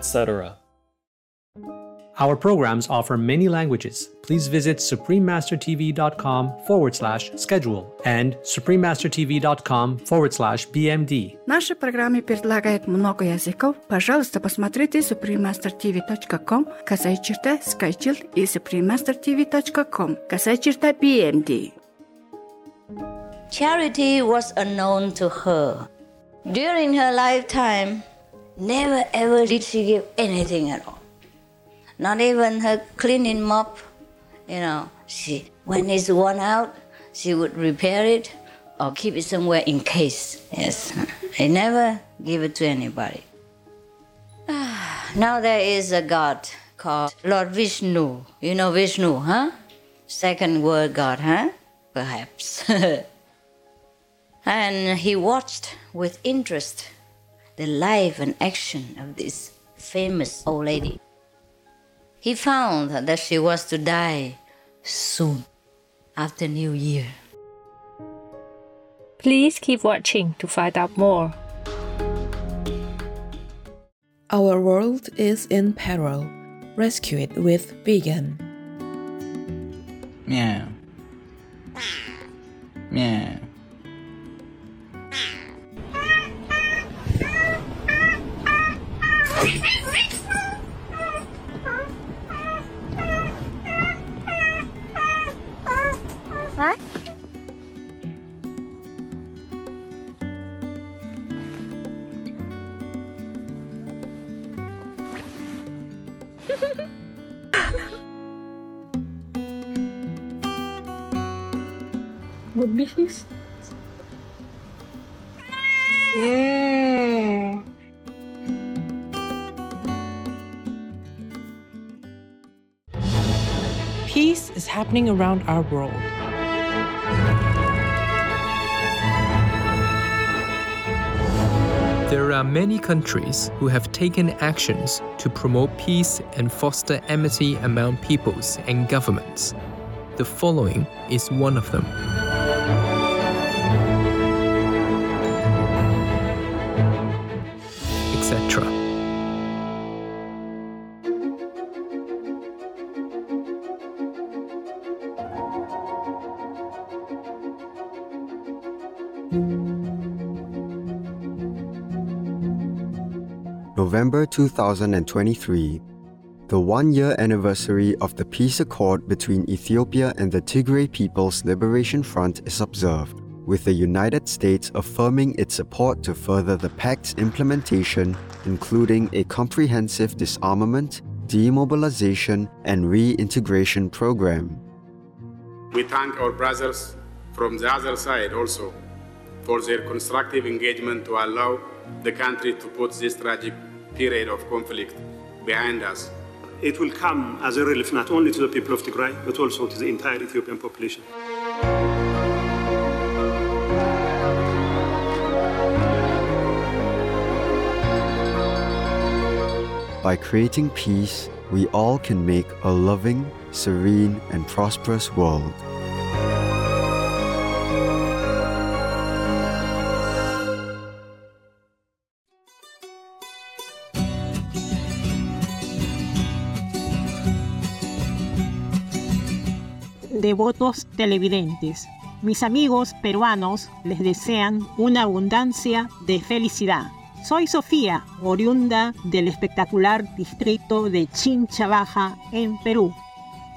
etc. Our programs offer many languages. Please visit suprememastertv.com forward slash schedule and suprememastertv.com forward slash bmd. Наши программы предлагают много языков. Пожалуйста, посмотрите suprememastertv.com, косая черта, скайчил и suprememastertv.com, косая черта BMD. Charity was unknown to her. During her lifetime, never ever did she give anything at all. Not even her cleaning mop. You know, she when it's worn out, she would repair it or keep it somewhere in case. Yes, I never give it to anybody. now there is a god called Lord Vishnu. You know Vishnu, huh? Second word god, huh? Perhaps. and he watched with interest the life and action of this famous old lady. He found that she was to die soon after New Year. Please keep watching to find out more. Our world is in peril. Rescue it with vegan. Meow. Meow. What business? Peace is happening around our world. There are many countries who have taken actions to promote peace and foster amity among peoples and governments. The following is one of them. November 2023, the one year anniversary of the peace accord between Ethiopia and the Tigray People's Liberation Front is observed, with the United States affirming its support to further the pact's implementation, including a comprehensive disarmament, demobilization, and reintegration program. We thank our brothers from the other side also for their constructive engagement to allow the country to put this tragic period of conflict behind us. It will come as a relief not only to the people of Tigray, but also to the entire Ethiopian population. By creating peace, we all can make a loving, serene, and prosperous world. Devotos televidentes, mis amigos peruanos les desean una abundancia de felicidad. Soy Sofía, oriunda del espectacular distrito de Chincha Baja en Perú.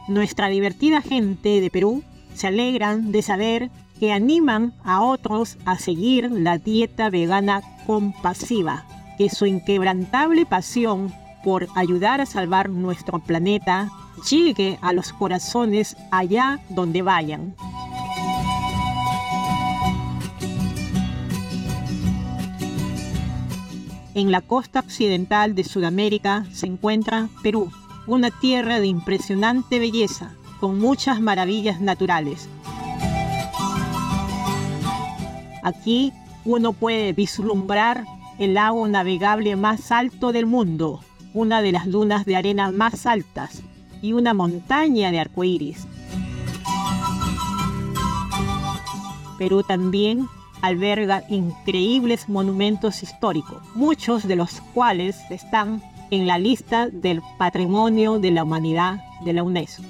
Nuestra divertida gente de Perú se alegran de saber que animan a otros a seguir la dieta vegana compasiva, que su inquebrantable pasión por ayudar a salvar nuestro planeta llegue a los corazones allá donde vayan. En la costa occidental de Sudamérica se encuentra Perú, una tierra de impresionante belleza, con muchas maravillas naturales. Aquí uno puede vislumbrar el lago navegable más alto del mundo, una de las dunas de arena más altas y una montaña de arcoíris. Perú también alberga increíbles monumentos históricos, muchos de los cuales están en la lista del Patrimonio de la Humanidad de la UNESCO.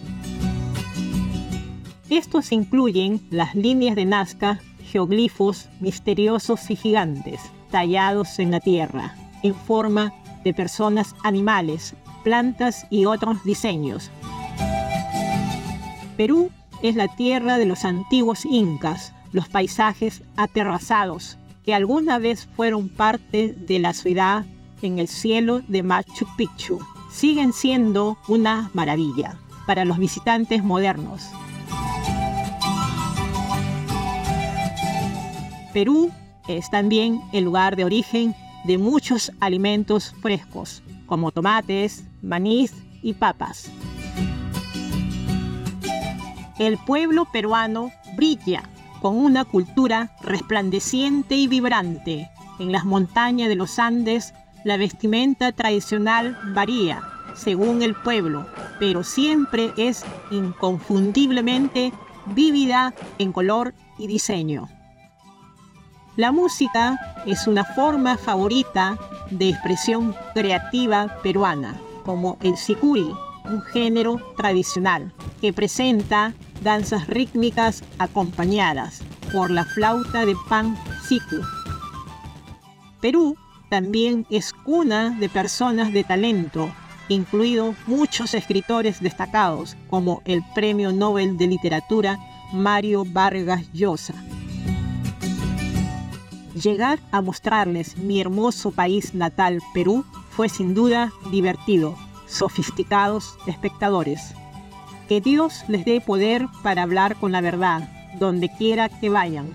Estos incluyen las líneas de Nazca, geoglifos misteriosos y gigantes, tallados en la tierra, en forma de personas, animales, plantas y otros diseños. Perú es la tierra de los antiguos incas, los paisajes aterrazados que alguna vez fueron parte de la ciudad en el cielo de Machu Picchu. Siguen siendo una maravilla para los visitantes modernos. Perú es también el lugar de origen de muchos alimentos frescos, como tomates, maní y papas. El pueblo peruano brilla con una cultura resplandeciente y vibrante. En las montañas de los Andes, la vestimenta tradicional varía según el pueblo, pero siempre es inconfundiblemente vívida en color y diseño. La música es una forma favorita de expresión creativa peruana, como el sicuri, un género tradicional que presenta danzas rítmicas acompañadas por la flauta de pan siku. Perú también es cuna de personas de talento, incluidos muchos escritores destacados como el Premio Nobel de Literatura Mario Vargas Llosa. Llegar a mostrarles mi hermoso país natal, Perú, fue sin duda divertido, sofisticados espectadores. Que Dios les dé poder para hablar con la verdad, donde quiera que vayan.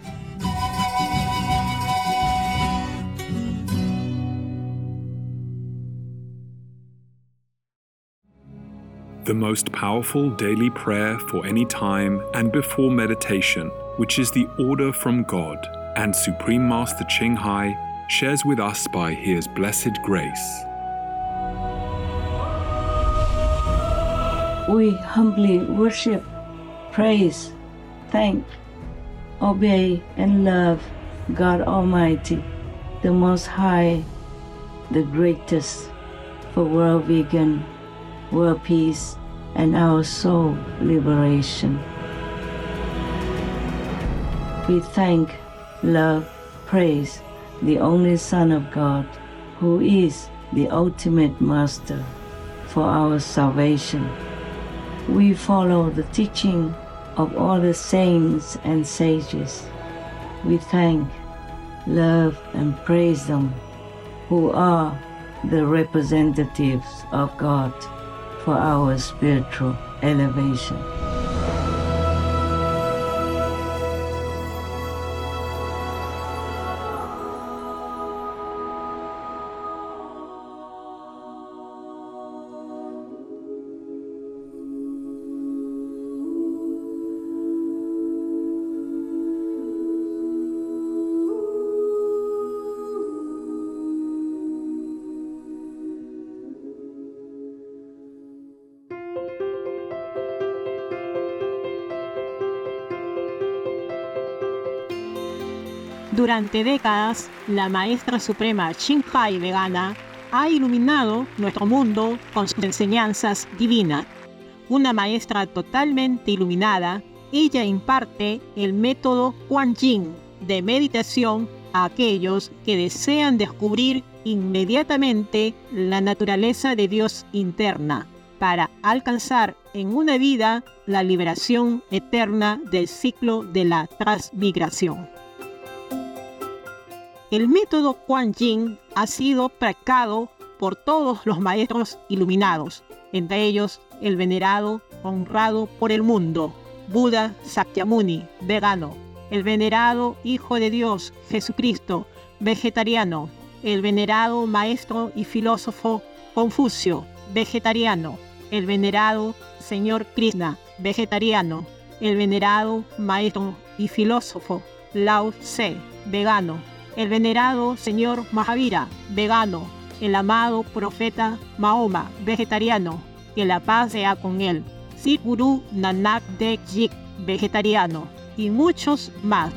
The most powerful daily prayer for any time and before meditation, which is the order from God and Supreme Master Ching Hai shares with us by His blessed grace. We humbly worship, praise, thank, obey, and love God Almighty, the Most High, the greatest, for world vegan, world peace, and our soul liberation. We thank love, praise the only Son of God, who is the ultimate Master for our salvation. We follow the teaching of all the saints and sages. We thank, love, and praise them who are the representatives of God for our spiritual elevation. Durante décadas, la maestra suprema Hai vegana ha iluminado nuestro mundo con sus enseñanzas divinas. Una maestra totalmente iluminada, ella imparte el método Kuan Yin de meditación a aquellos que desean descubrir inmediatamente la naturaleza de Dios interna para alcanzar en una vida la liberación eterna del ciclo de la transmigración. El método Kuan Yin ha sido practicado por todos los maestros iluminados, entre ellos el venerado, honrado por el mundo, Buda Sakyamuni, vegano, el venerado Hijo de Dios, Jesucristo, vegetariano, el venerado maestro y filósofo Confucio, vegetariano, el venerado señor Krishna, vegetariano, el venerado maestro y filósofo Lao Tse, vegano, el venerado señor Mahavira, vegano, el amado profeta Mahoma, vegetariano, que la paz sea con él, Sir Guru Nanak Dev vegetariano, y muchos más.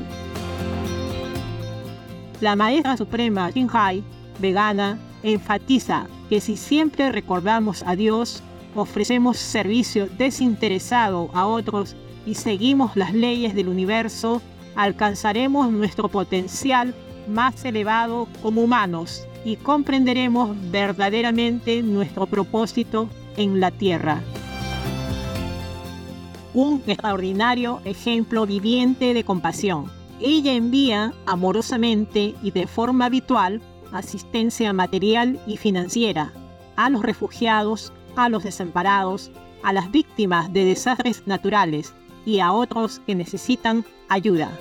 La maestra suprema Hai, vegana, enfatiza que si siempre recordamos a Dios, ofrecemos servicio desinteresado a otros y seguimos las leyes del universo, alcanzaremos nuestro potencial más elevado como humanos y comprenderemos verdaderamente nuestro propósito en la tierra. Un extraordinario ejemplo viviente de compasión. Ella envía amorosamente y de forma habitual asistencia material y financiera a los refugiados, a los desamparados, a las víctimas de desastres naturales y a otros que necesitan ayuda.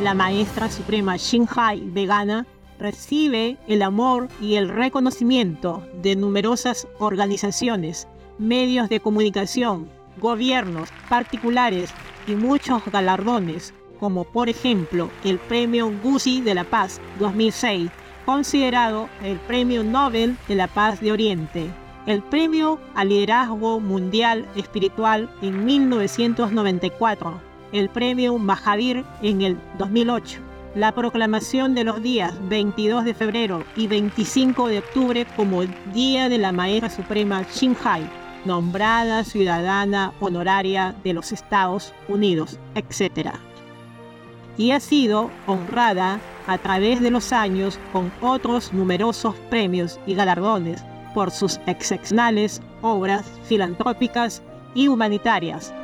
La maestra suprema Shinhai vegana recibe el amor y el reconocimiento de numerosas organizaciones, medios de comunicación, gobiernos particulares y muchos galardones, como por ejemplo el Premio Guzzi de la Paz 2006, considerado el Premio Nobel de la Paz de Oriente, el Premio al Liderazgo Mundial Espiritual en 1994, el Premio Mahavir en el 2008, la proclamación de los días 22 de febrero y 25 de octubre como Día de la Maestra Suprema Shinhai, nombrada ciudadana honoraria de los Estados Unidos, etc. Y ha sido honrada a través de los años con otros numerosos premios y galardones por sus excepcionales obras filantrópicas y humanitarias.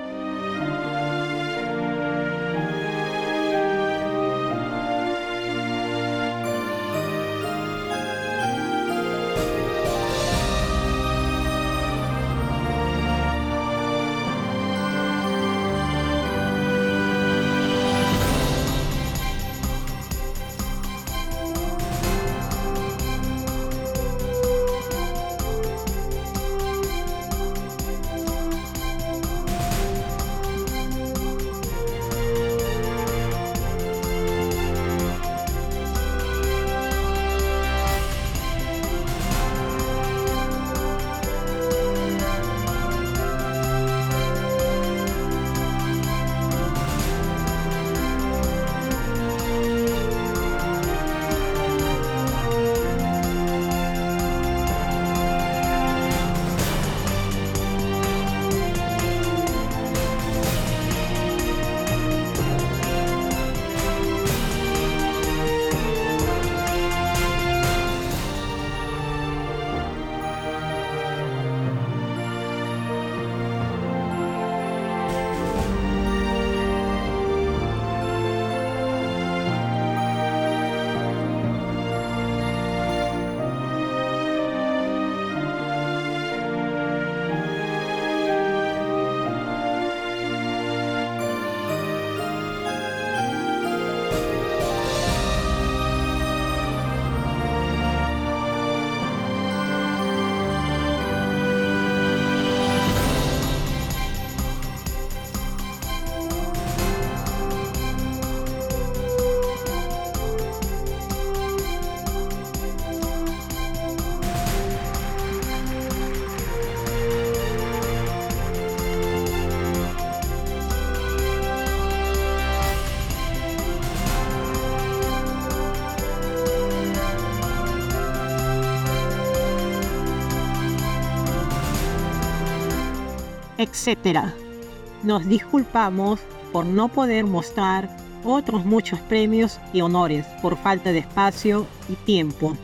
Etc. Nos disculpamos por no poder mostrar otros muchos premios y honores por falta de espacio y tiempo.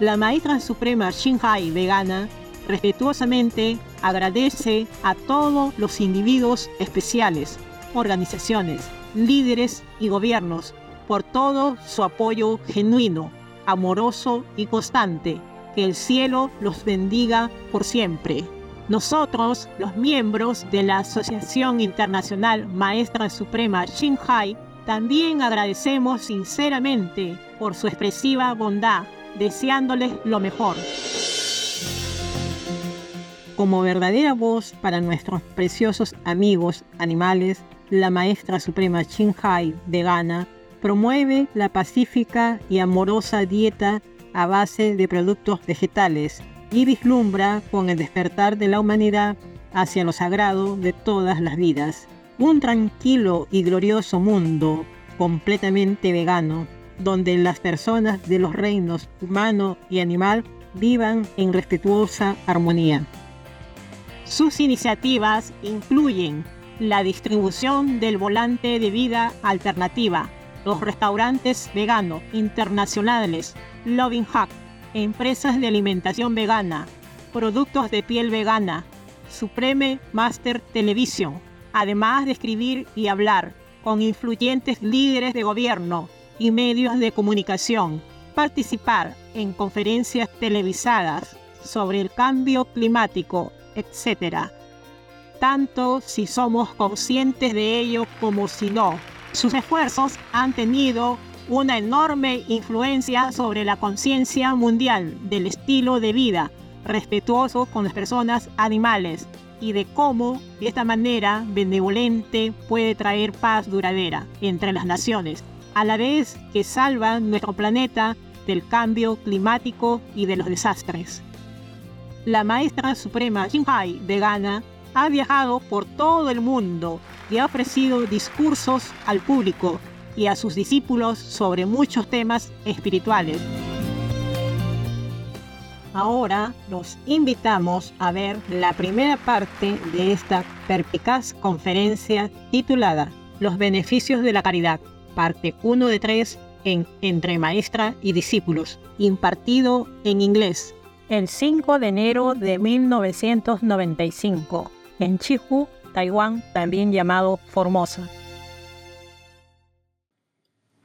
La maestra suprema Shinhai vegana respetuosamente agradece a todos los individuos especiales, organizaciones, líderes y gobiernos por todo su apoyo genuino, amoroso y constante. Que el cielo los bendiga por siempre. Nosotros, los miembros de la Asociación Internacional Maestra Suprema Shinhai, También agradecemos sinceramente por su expresiva bondad, deseándoles lo mejor. Como verdadera voz para nuestros preciosos amigos animales, la maestra suprema Hai de Ghana promueve la pacífica y amorosa dieta a base de productos vegetales y vislumbra con el despertar de la humanidad hacia lo sagrado de todas las vidas. Un tranquilo y glorioso mundo completamente vegano, donde las personas de los reinos humano y animal vivan en respetuosa armonía. Sus iniciativas incluyen la distribución del volante de vida alternativa, los restaurantes veganos internacionales, Loving Hut, empresas de alimentación vegana, productos de piel vegana, Supreme Master Television, además de escribir y hablar con influyentes líderes de gobierno y medios de comunicación, participar en conferencias televisadas sobre el cambio climático, etc. Tanto si somos conscientes de ello como si no. Sus esfuerzos han tenido una enorme influencia sobre la conciencia mundial del estilo de vida respetuoso con las personas animales y de cómo de esta manera benevolente puede traer paz duradera entre las naciones, a la vez que salva nuestro planeta del cambio climático y de los desastres. La maestra suprema Jinhai de Ghana ha viajado por todo el mundo y ha ofrecido discursos al público y a sus discípulos sobre muchos temas espirituales. Ahora los invitamos a ver la primera parte de esta perpicaz conferencia titulada Los beneficios de la caridad, parte 1 de 3 en Entre Maestra y Discípulos, impartido en inglés el 5 de enero de 1995 en Chihu, Taiwán, también llamado Formosa.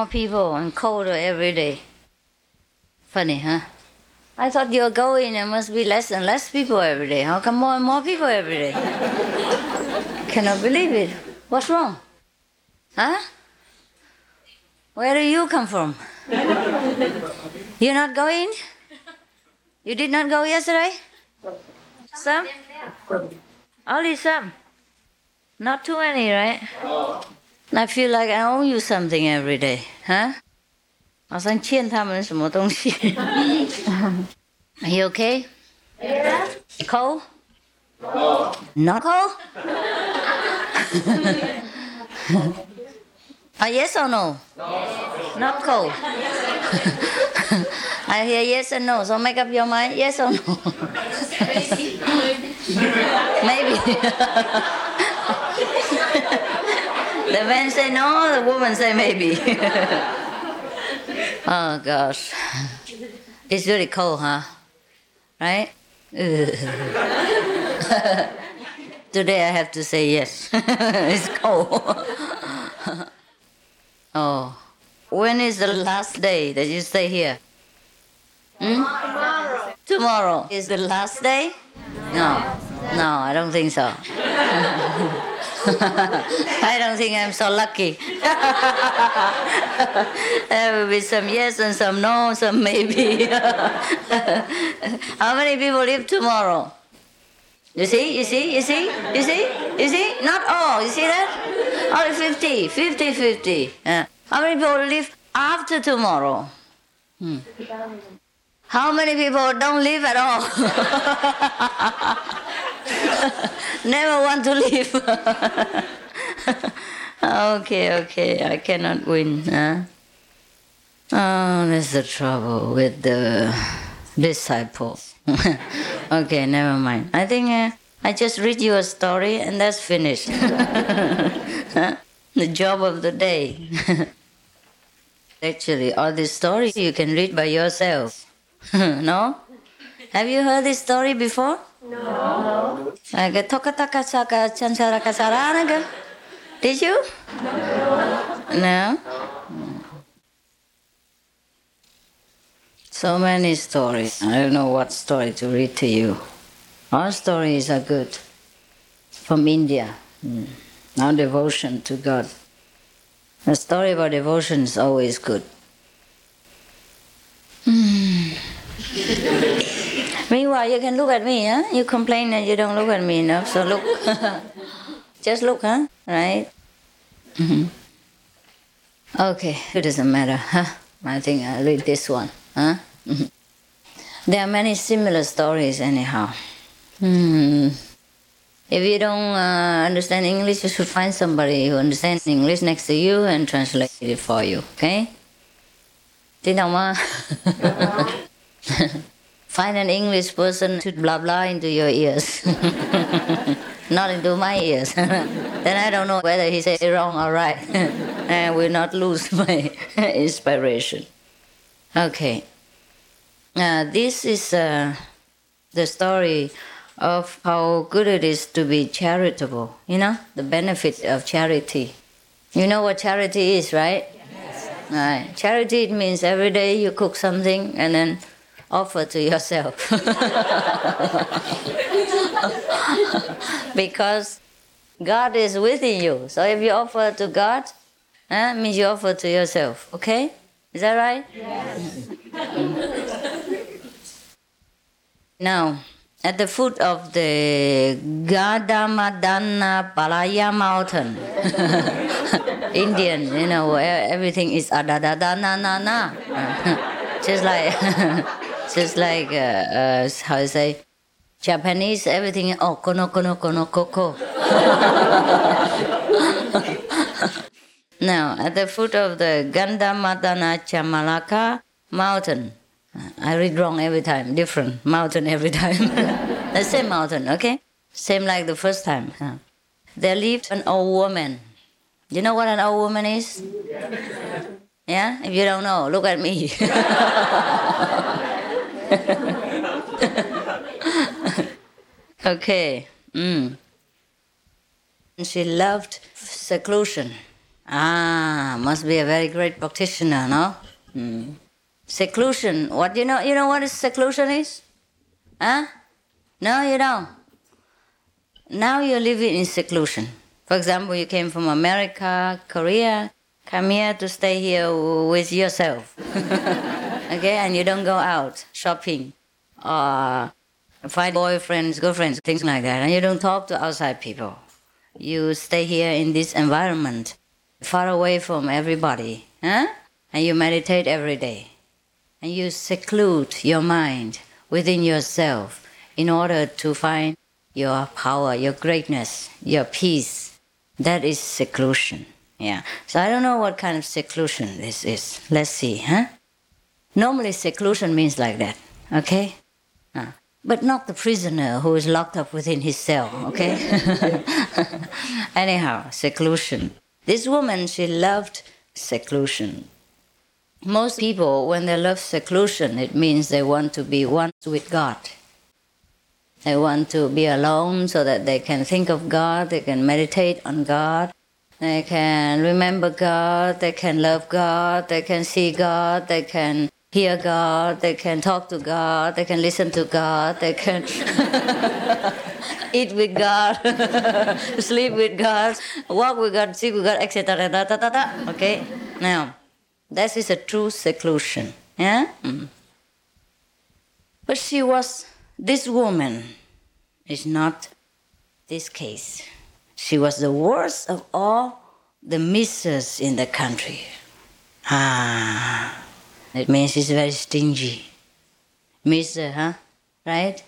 More people and colder every day. Funny, huh? I thought you're going, there must be less and less people every day. How come more and more people every day? Cannot believe it. What's wrong? Huh? Where do you come from? You're not going? You did not go yesterday? Some? Only some. Not too many, right? I feel like I owe you something every day, huh? 好像欠他们什么东西。Are you okay? Yeah. Cold? No. Not cold? uh, yes or no? Yes. Not cold. I hear yes and no, so make up your mind, yes or no? Maybe. the man say no, the woman say maybe. oh gosh. It's really cold, huh? Right? Today I have to say yes. it's cold. oh. When is the last day that you stay here? Hmm? Tomorrow. Tomorrow is the last day? No. No, I don't think so. I don't think I'm so lucky. there will be some yes and some no, some maybe. How many people live tomorrow? You see, you see, you see, you see, you see? Not all, you see that? Only 50, 50, 50. Yeah. How many people live after tomorrow? Hmm. How many people don't live at all? Never want to leave. okay, okay, I cannot win. Huh? Oh, that's the trouble with the disciples. okay, never mind. I think uh, I just read you a story and that's finished. the job of the day. Actually, all these stories you can read by yourself. no? Have you heard this story before? No. Like Tokataka Saka? Did you? No. So many stories. I don't know what story to read to you. Our stories are good. From India. Mm. Now devotion to God. A story about devotion is always good. Hmm. Meanwhile, you can look at me, huh? You complain that you don't look at me enough, so look. Just look, huh? Right? Mm-hmm. Okay, it doesn't matter, huh? I think I'll read this one, huh? Mm-hmm. There are many similar stories, anyhow. Hmm. If you don't uh, understand English, you should find somebody who understands English next to you and translate it for you, okay? Tin đồng? Find an English person to blah blah into your ears. not into my ears. then I don't know whether he said it wrong or right. I will not lose my inspiration. Okay. Uh, this is uh, the story of how good it is to be charitable. You know, the benefit of charity. You know what charity is, right? Yes. Right. Charity it means every day you cook something and then offer to yourself. because God is within you. So if you offer to God, eh, means you offer to yourself. Okay? Is that right? Yes. Now, at the foot of the Gadamadana Palaya mountain, Indian, you know, everything is adadadana na na, just like, just like, uh, uh, how to say, Japanese, everything, oh, kono kono kono koko. now, at the foot of the Gandamadana Chamalaka mountain, I read wrong every time, different mountain every time. the same mountain, okay? Same like the first time. Huh? There lived an old woman. You know what an old woman is? Yeah? If you don't know, look at me. okay. Mm. She loved seclusion. Ah, must be a very great practitioner, no? Mm. Seclusion. What you know? You know what seclusion is? Huh? No, you don't. Now you're living in seclusion. For example, you came from America, Korea, come here to stay here with yourself. okay, and you don't go out shopping or find boyfriends, girlfriends, things like that, and you don't talk to outside people. You stay here in this environment, far away from everybody, huh? and you meditate every day. And you seclude your mind within yourself in order to find your power, your greatness, your peace. That is seclusion. Yeah. So I don't know what kind of seclusion this is. Let's see, huh? Normally, seclusion means like that, okay? Uh, but not the prisoner who is locked up within his cell, okay? Anyhow, seclusion. This woman, she loved seclusion. Most people, when they love seclusion, it means they want to be one with God. They want to be alone so that they can think of God, they can meditate on God, they can remember God, they can love God, they can see God, they can hear God, they can talk to God, they can listen to God, they can eat with God, sleep with God, walk with God, sleep with God, etc. Okay? Now, this is a true seclusion. Yeah? Mm. But she was, this woman is not this case. She was the worst of all the misses in the country. Ah, it means he's very stingy. Miser, huh? Right?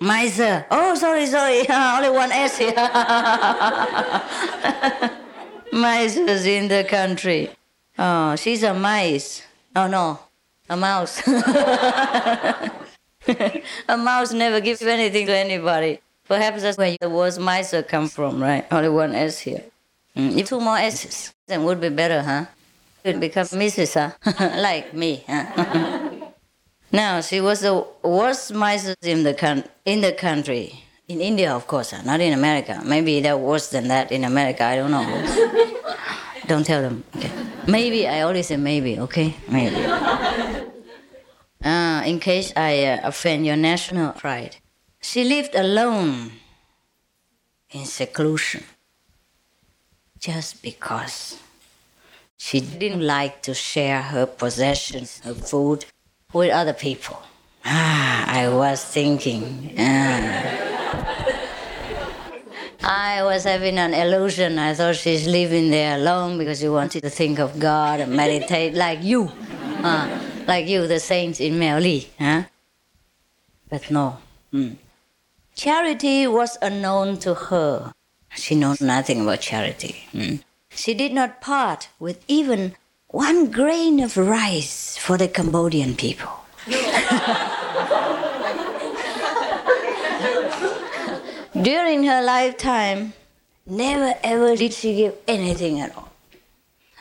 Miser. Oh, sorry, sorry. Only one S here. Misers in the country. Oh, she's a mice. Oh no, a mouse. a mouse never gives anything to anybody. Perhaps that's where the word miser come from, right? Only one S here. Mm, if two more S's, then would be better, huh? It become Mrs. Huh? like me. Now she was the worst miser in the con- in the country. In India, of course, not in America. Maybe they're worse than that in America. I don't know. don't tell them. Okay. Maybe I always say maybe. Okay, maybe. Uh, in case I uh, offend your national pride. She lived alone in seclusion just because she didn't like to share her possessions, her food, with other people. Ah, I was thinking. Ah. I was having an illusion. I thought she's living there alone because she wanted to think of God and meditate like you. Uh, like you, the saints in Miaoli. Huh? But no. Mm. Charity was unknown to her. She knows nothing about charity. Mm. She did not part with even one grain of rice for the Cambodian people. During her lifetime, never ever did she give anything at all.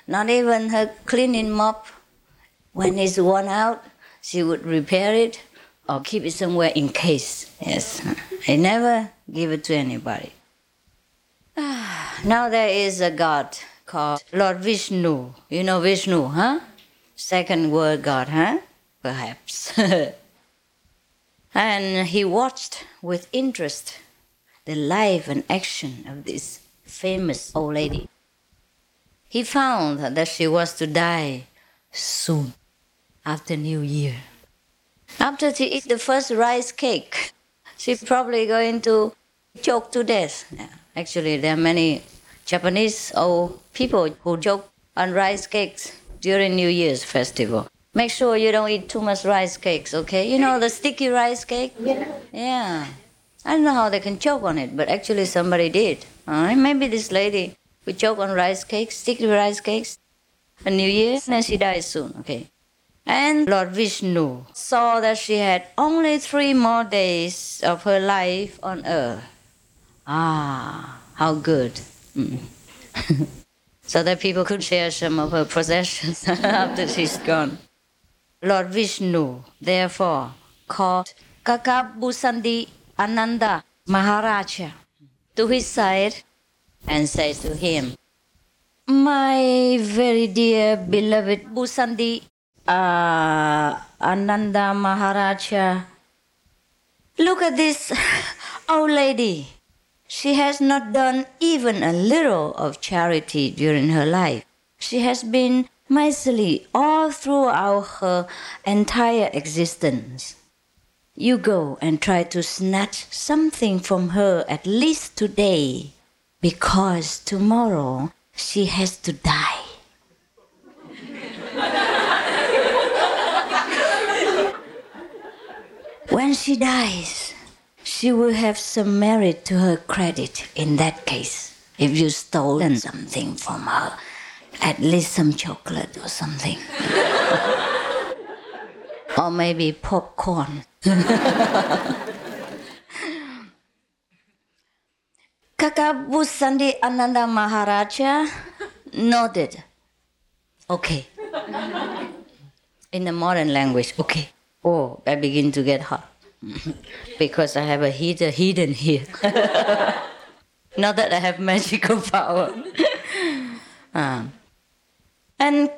Not even her cleaning mop. When it's worn out, she would repair it or keep it somewhere in case. Yes, I never give it to anybody. now there is a god called Lord Vishnu. You know Vishnu, huh? Second word God, huh? Perhaps. and he watched with interest the life and action of this famous old lady. He found that she was to die soon after New Year. After she eat the first rice cake, she's probably going to choke to death. Yeah. Actually, there are many Japanese old people who choke on rice cakes during New Year's festival. Make sure you don't eat too much rice cakes, okay? You know the sticky rice cake? Yeah. Yeah. I don't know how they can choke on it, but actually somebody did. Uh, maybe this lady would choke on rice cakes, sticky rice cakes, on New Year, and then she dies soon, okay? And Lord Vishnu saw that she had only three more days of her life on earth. Ah, how good. Mm. so that people could share some of her possessions after she's gone. Lord Vishnu, therefore, called Kakabusandi Ananda Maharaja to his side and said to him, My very dear beloved Busandi uh, Ananda Maharaja, look at this old lady. She has not done even a little of charity during her life. She has been miserly all throughout her entire existence. You go and try to snatch something from her at least today, because tomorrow she has to die. when she dies, she will have some merit to her credit in that case. If you stolen something from her, at least some chocolate or something. or maybe popcorn. Kakabusandi Ananda Maharaja nodded. Okay. In the modern language, okay. Oh, I begin to get hot because I have a heater hidden here. Not that I have magical power. um, and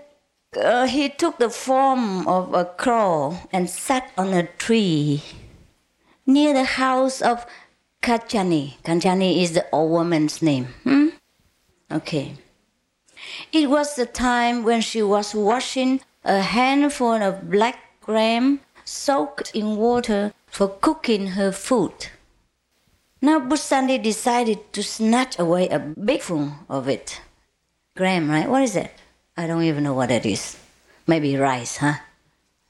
uh, he took the form of a crow and sat on a tree near the house of Kachani. Kachani is the old woman's name. Hmm? Okay. It was the time when she was washing a handful of black gram soaked in water for cooking her food. Now Busandi decided to snatch away a big full of it. Graham, right? What is that? I don't even know what that is. Maybe rice, huh?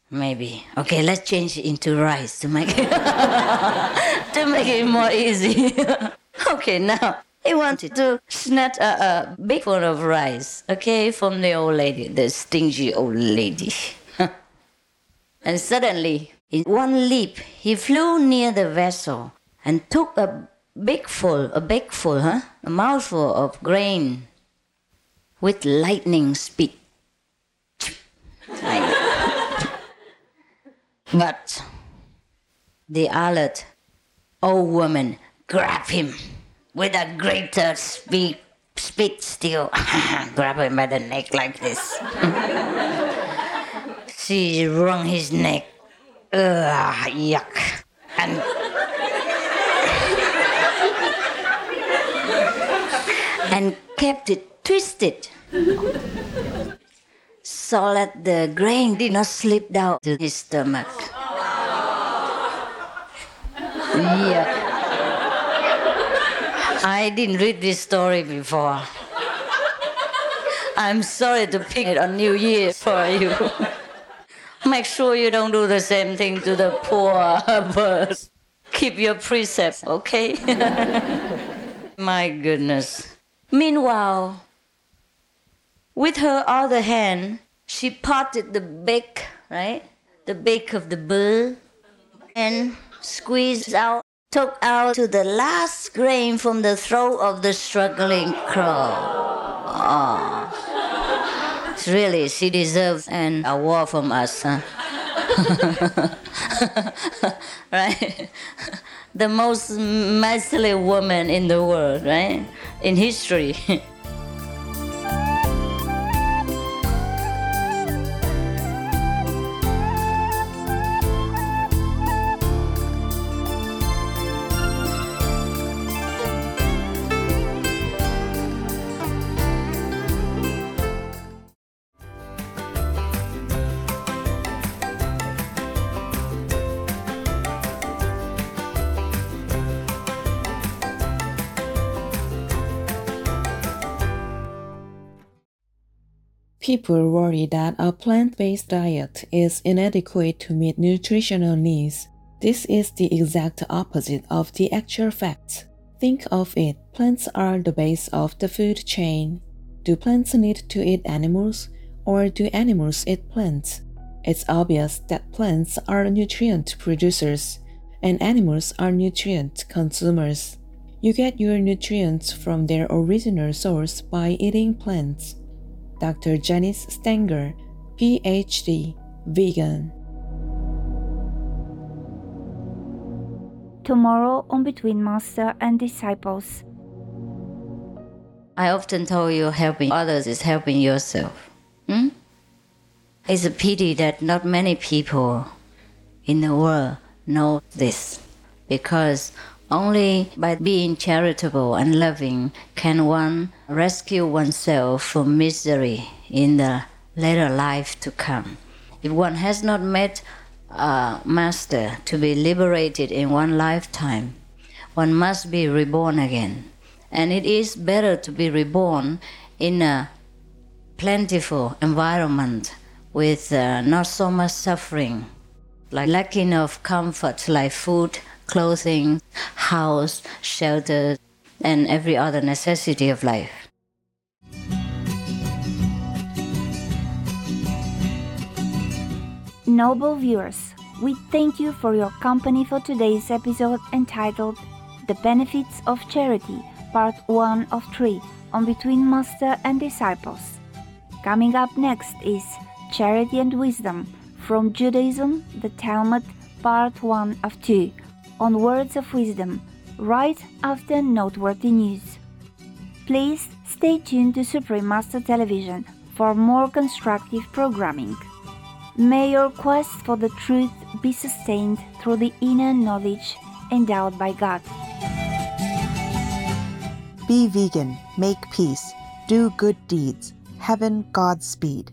Maybe. Okay, let's change it into rice to make it to make it more easy. okay, now he wanted to snatch a, a big full of rice, okay, from the old lady, the stingy old lady. and suddenly, in one leap, he flew near the vessel and took a big full, a big full, huh? A mouthful of grain with lightning speed. but the alert old woman grabbed him with a greater speed, speed still. Grab him by the neck like this. she wrung his neck. Ugh, yuck. And and kept it twisted so that the grain did not slip down to his stomach. Yeah. I didn't read this story before. I'm sorry to pick it on New Year for you. Make sure you don't do the same thing to the poor birds. Keep your precepts, okay? My goodness. Meanwhile, with her other hand, she parted the beak, right? The beak of the bird, and squeezed out, took out to the last grain from the throat of the struggling crow. Really, she deserves an award from us, huh? right? The most miserly woman in the world, right? In history. People worry that a plant based diet is inadequate to meet nutritional needs. This is the exact opposite of the actual facts. Think of it plants are the base of the food chain. Do plants need to eat animals, or do animals eat plants? It's obvious that plants are nutrient producers and animals are nutrient consumers. You get your nutrients from their original source by eating plants. Dr. Janice Stanger, PhD, vegan. Tomorrow on Between Master and Disciples. I often tell you helping others is helping yourself. Hmm? It's a pity that not many people in the world know this because only by being charitable and loving can one rescue oneself from misery in the later life to come. If one has not met a master to be liberated in one lifetime, one must be reborn again. And it is better to be reborn in a plentiful environment with uh, not so much suffering, like lacking of comfort, like food, clothing, house, shelter, and every other necessity of life. Noble viewers, we thank you for your company for today's episode entitled The Benefits of Charity, Part 1 of 3 on Between Master and Disciples. Coming up next is Charity and Wisdom from Judaism, the Talmud, Part 1 of 2 on Words of Wisdom right after noteworthy news. Please stay tuned to Supreme Master Television for more constructive programming. May your quest for the truth be sustained through the inner knowledge endowed by God. Be vegan, make peace, do good deeds. Heaven Godspeed.